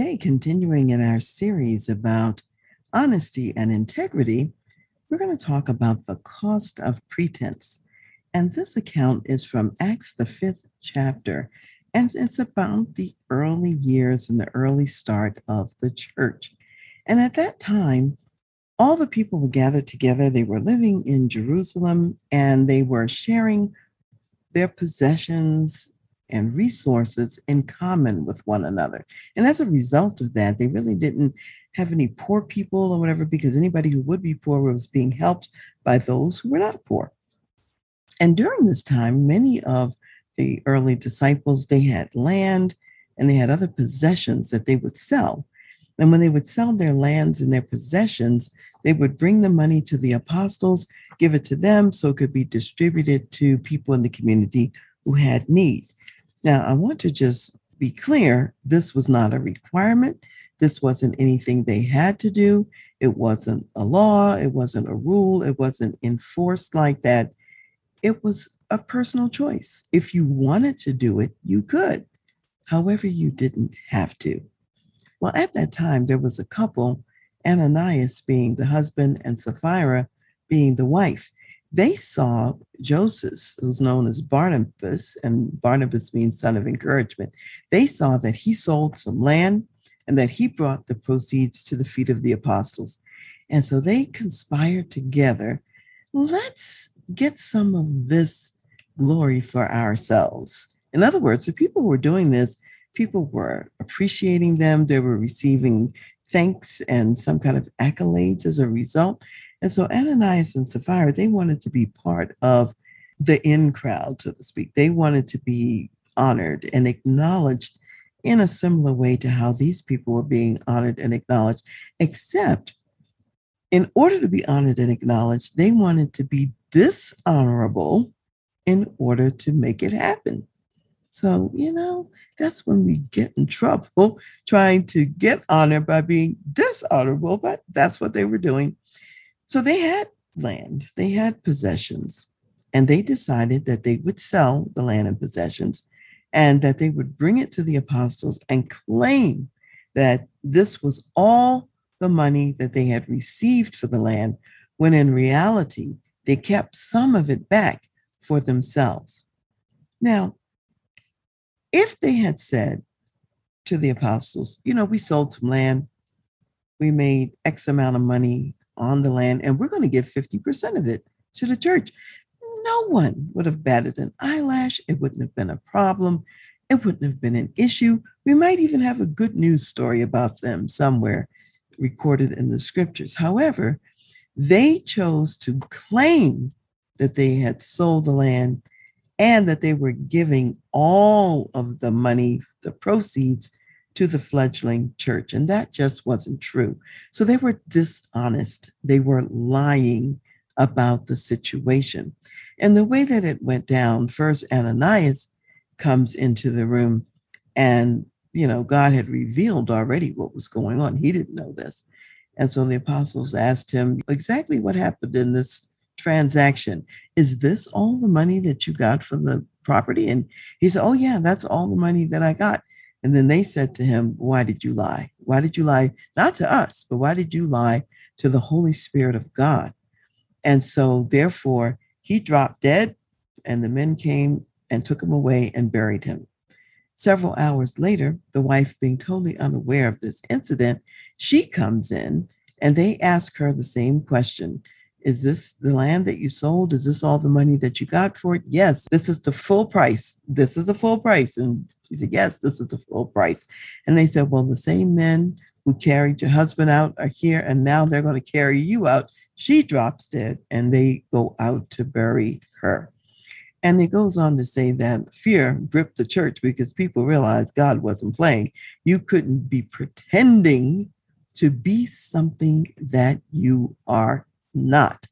Today, continuing in our series about honesty and integrity, we're going to talk about the cost of pretense. And this account is from Acts, the fifth chapter, and it's about the early years and the early start of the church. And at that time, all the people were gathered together. They were living in Jerusalem and they were sharing their possessions and resources in common with one another. And as a result of that, they really didn't have any poor people or whatever, because anybody who would be poor was being helped by those who were not poor. And during this time, many of the early disciples, they had land and they had other possessions that they would sell. And when they would sell their lands and their possessions, they would bring the money to the apostles, give it to them so it could be distributed to people in the community who had need. Now, I want to just be clear this was not a requirement. This wasn't anything they had to do. It wasn't a law. It wasn't a rule. It wasn't enforced like that. It was a personal choice. If you wanted to do it, you could. However, you didn't have to. Well, at that time, there was a couple, Ananias being the husband and Sapphira being the wife they saw Joseph, who's known as Barnabas, and Barnabas means son of encouragement. They saw that he sold some land and that he brought the proceeds to the feet of the apostles. And so they conspired together. Let's get some of this glory for ourselves. In other words, the people who were doing this, people were appreciating them, they were receiving thanks and some kind of accolades as a result. And so Ananias and Sapphira, they wanted to be part of the in crowd, so to speak. They wanted to be honored and acknowledged in a similar way to how these people were being honored and acknowledged, except in order to be honored and acknowledged, they wanted to be dishonorable in order to make it happen. So, you know, that's when we get in trouble trying to get honor by being dishonorable, but that's what they were doing. So they had land, they had possessions, and they decided that they would sell the land and possessions and that they would bring it to the apostles and claim that this was all the money that they had received for the land, when in reality, they kept some of it back for themselves. Now, if they had said to the apostles, you know, we sold some land, we made X amount of money on the land, and we're going to give 50% of it to the church. No one would have batted an eyelash. It wouldn't have been a problem. It wouldn't have been an issue. We might even have a good news story about them somewhere recorded in the scriptures. However, they chose to claim that they had sold the land and that they were giving all of the money, the proceeds, to the fledgling church. And that just wasn't true. So they were dishonest, they were lying about the situation. And the way that it went down, first Ananias comes into the room and you know, God had revealed already what was going on. He didn't know this. And so the apostles asked him exactly what happened in this transaction. Is this all the money that you got for the property? And he said, Oh, yeah, that's all the money that I got. And then they said to him, Why did you lie? Why did you lie? Not to us, but why did you lie to the Holy Spirit of God? And so, therefore, he dropped dead, and the men came and took him away and buried him. Several hours later, the wife, being totally unaware of this incident, she comes in and they ask her the same question is this the land that you sold? Is this all the money that you got for it? Yes, this is the full price. This is the full price. And she said, Yes, this is the full price. And they said, Well, the same men who carried your husband out are here, and now they're going to carry you out. She drops dead, and they go out to bury her. And it goes on to say that fear gripped the church because people realized God wasn't playing. You couldn't be pretending to be something that you are not.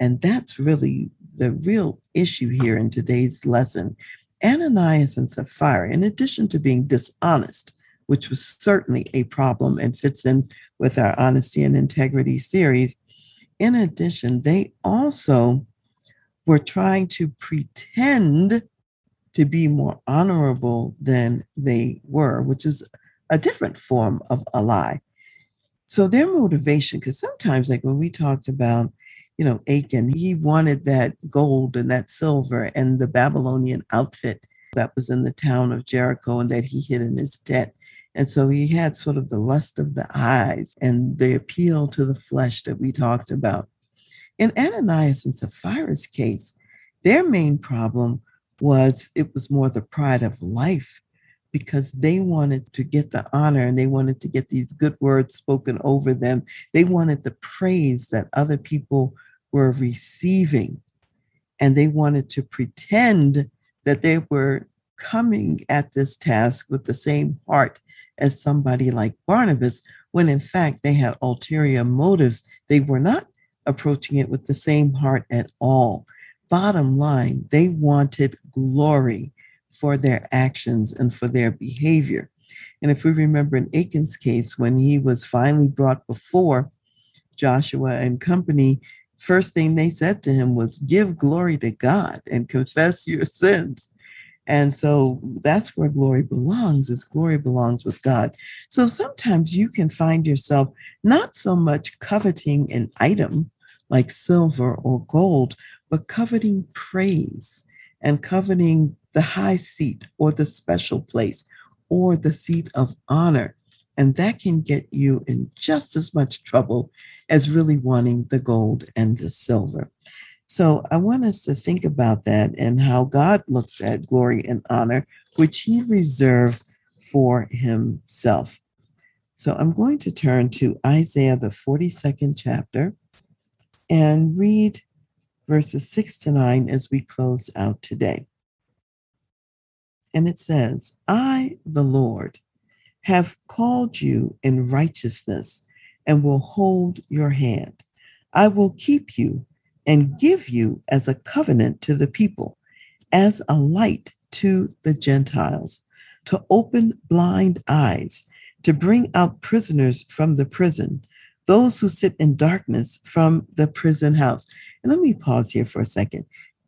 And that's really the real issue here in today's lesson. Ananias and Sapphira, in addition to being dishonest, which was certainly a problem and fits in with our honesty and integrity series, in addition, they also were trying to pretend to be more honorable than they were, which is a different form of a lie. So their motivation, because sometimes, like when we talked about, you know, Achan, he wanted that gold and that silver and the Babylonian outfit that was in the town of Jericho and that he hid in his tent. And so he had sort of the lust of the eyes and the appeal to the flesh that we talked about. In Ananias and Sapphira's case, their main problem was it was more the pride of life because they wanted to get the honor and they wanted to get these good words spoken over them. They wanted the praise that other people were receiving. And they wanted to pretend that they were coming at this task with the same heart as somebody like Barnabas, when in fact they had ulterior motives. They were not approaching it with the same heart at all. Bottom line, they wanted glory for their actions and for their behavior. And if we remember in Achan's case, when he was finally brought before Joshua and company, first thing they said to him was, Give glory to God and confess your sins. And so that's where glory belongs, is glory belongs with God. So sometimes you can find yourself not so much coveting an item like silver or gold, but coveting praise and coveting the high seat or the special place or the seat of honor. And that can get you in just as much trouble as really wanting the gold and the silver. So I want us to think about that and how God looks at glory and honor, which he reserves for himself. So I'm going to turn to Isaiah, the 42nd chapter, and read verses 6 to 9 as we close out today. And it says, I, the Lord, have called you in righteousness and will hold your hand. I will keep you and give you as a covenant to the people, as a light to the Gentiles, to open blind eyes, to bring out prisoners from the prison, those who sit in darkness from the prison house. And let me pause here for a second.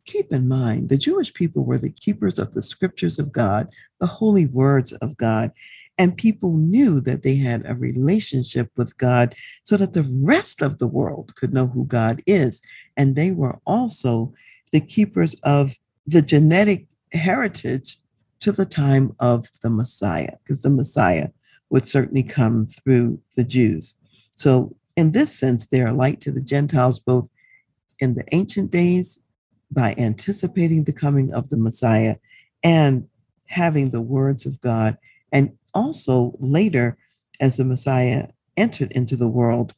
Keep in mind, the Jewish people were the keepers of the scriptures of God, the holy words of God. And people knew that they had a relationship with God so that the rest of the world could know who God is. And they were also the keepers of the genetic heritage to the time of the Messiah, because the Messiah would certainly come through the Jews. So, in this sense, they are light to the Gentiles, both in the ancient days by anticipating the coming of the Messiah and having the words of God and also later, as the Messiah entered into the world,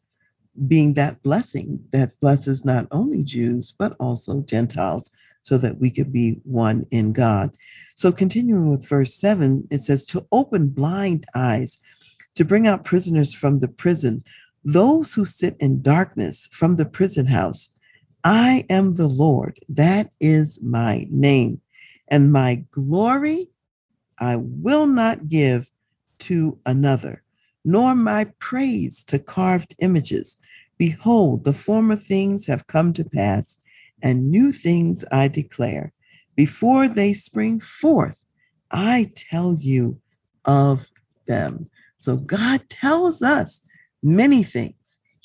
being that blessing that blesses not only Jews, but also Gentiles, so that we could be one in God. So, continuing with verse 7, it says, To open blind eyes, to bring out prisoners from the prison, those who sit in darkness from the prison house. I am the Lord, that is my name, and my glory I will not give to another, nor my praise to carved images. Behold, the former things have come to pass, and new things I declare. Before they spring forth, I tell you of them. So God tells us many things.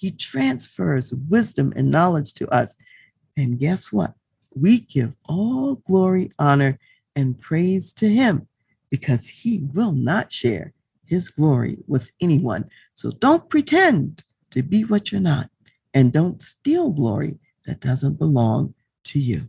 He transfers wisdom and knowledge to us. And guess what? We give all glory, honor, and praise to Him because He will not share his glory with anyone. So don't pretend to be what you're not, and don't steal glory that doesn't belong to you.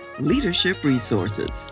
leadership resources.